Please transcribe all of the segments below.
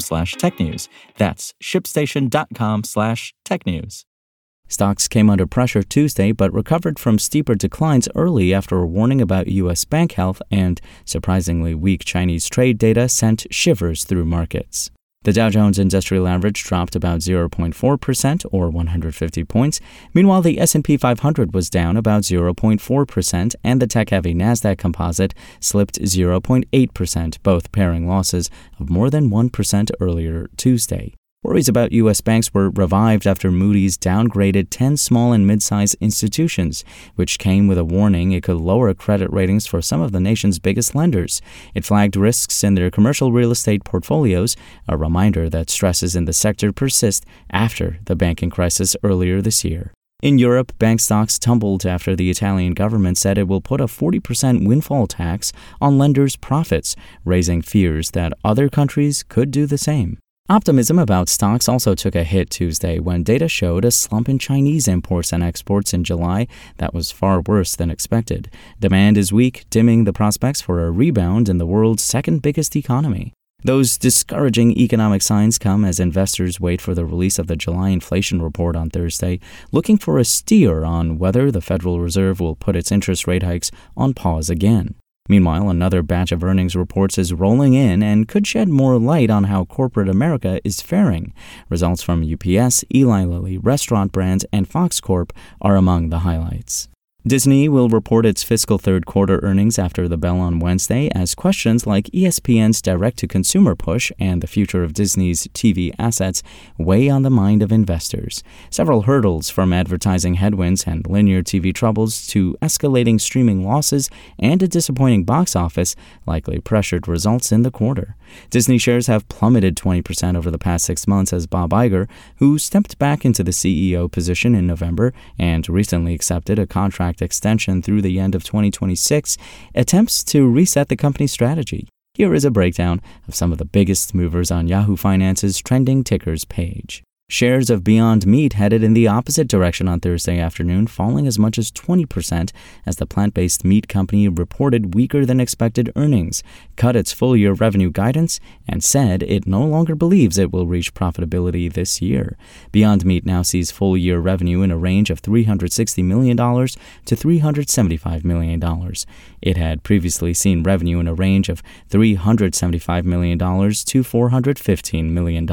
slash technews. That's shipstation.com slash technews. Stocks came under pressure Tuesday but recovered from steeper declines early after a warning about U.S. bank health and surprisingly weak Chinese trade data sent shivers through markets. The Dow Jones Industrial Average dropped about 0.4% or 150 points. Meanwhile, the S&P 500 was down about 0.4% and the tech-heavy Nasdaq Composite slipped 0.8%, both pairing losses of more than 1% earlier Tuesday. Worries about U.S. banks were revived after Moody's downgraded 10 small and mid sized institutions, which came with a warning it could lower credit ratings for some of the nation's biggest lenders. It flagged risks in their commercial real estate portfolios, a reminder that stresses in the sector persist after the banking crisis earlier this year. In Europe, bank stocks tumbled after the Italian government said it will put a 40% windfall tax on lenders' profits, raising fears that other countries could do the same. Optimism about stocks also took a hit Tuesday when data showed a slump in Chinese imports and exports in July that was far worse than expected. Demand is weak, dimming the prospects for a rebound in the world's second biggest economy. Those discouraging economic signs come as investors wait for the release of the July inflation report on Thursday, looking for a steer on whether the Federal Reserve will put its interest rate hikes on pause again. Meanwhile, another batch of earnings reports is rolling in and could shed more light on how corporate America is faring. Results from UPS, Eli Lilly, Restaurant Brands, and Fox Corp are among the highlights. Disney will report its fiscal third quarter earnings after the bell on Wednesday as questions like ESPN's direct to consumer push and the future of Disney's TV assets weigh on the mind of investors. Several hurdles from advertising headwinds and linear TV troubles to escalating streaming losses and a disappointing box office likely pressured results in the quarter. Disney shares have plummeted 20% over the past six months as Bob Iger, who stepped back into the CEO position in November and recently accepted a contract extension through the end of 2026 attempts to reset the company's strategy. Here is a breakdown of some of the biggest movers on Yahoo Finance's trending tickers page. Shares of Beyond Meat headed in the opposite direction on Thursday afternoon, falling as much as 20% as the plant based meat company reported weaker than expected earnings, cut its full year revenue guidance, and said it no longer believes it will reach profitability this year. Beyond Meat now sees full year revenue in a range of $360 million to $375 million. It had previously seen revenue in a range of $375 million to $415 million.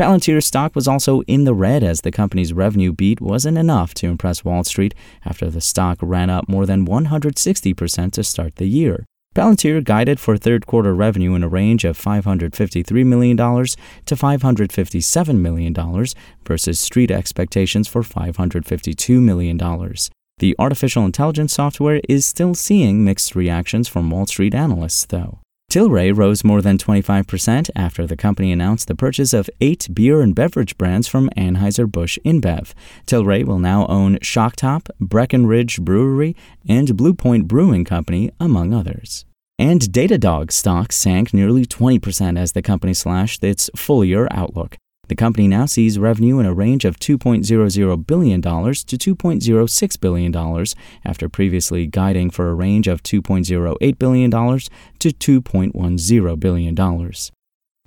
Palantir stock was also in the red as the company's revenue beat wasn't enough to impress Wall Street after the stock ran up more than 160% to start the year. Palantir guided for third quarter revenue in a range of $553 million to $557 million versus street expectations for $552 million. The artificial intelligence software is still seeing mixed reactions from Wall Street analysts, though. Tilray rose more than 25% after the company announced the purchase of eight beer and beverage brands from Anheuser-Busch InBev. Tilray will now own Shock Top, Breckenridge Brewery, and Blue Point Brewing Company, among others. And Datadog stock sank nearly 20% as the company slashed its full year outlook. The company now sees revenue in a range of $2.00 billion to $2.06 billion after previously guiding for a range of $2.08 billion to $2.10 billion.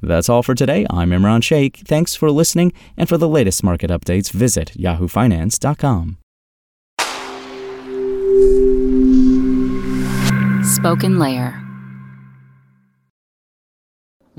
That's all for today. I'm Imran Sheikh. Thanks for listening, and for the latest market updates, visit yahoofinance.com. Spoken Layer.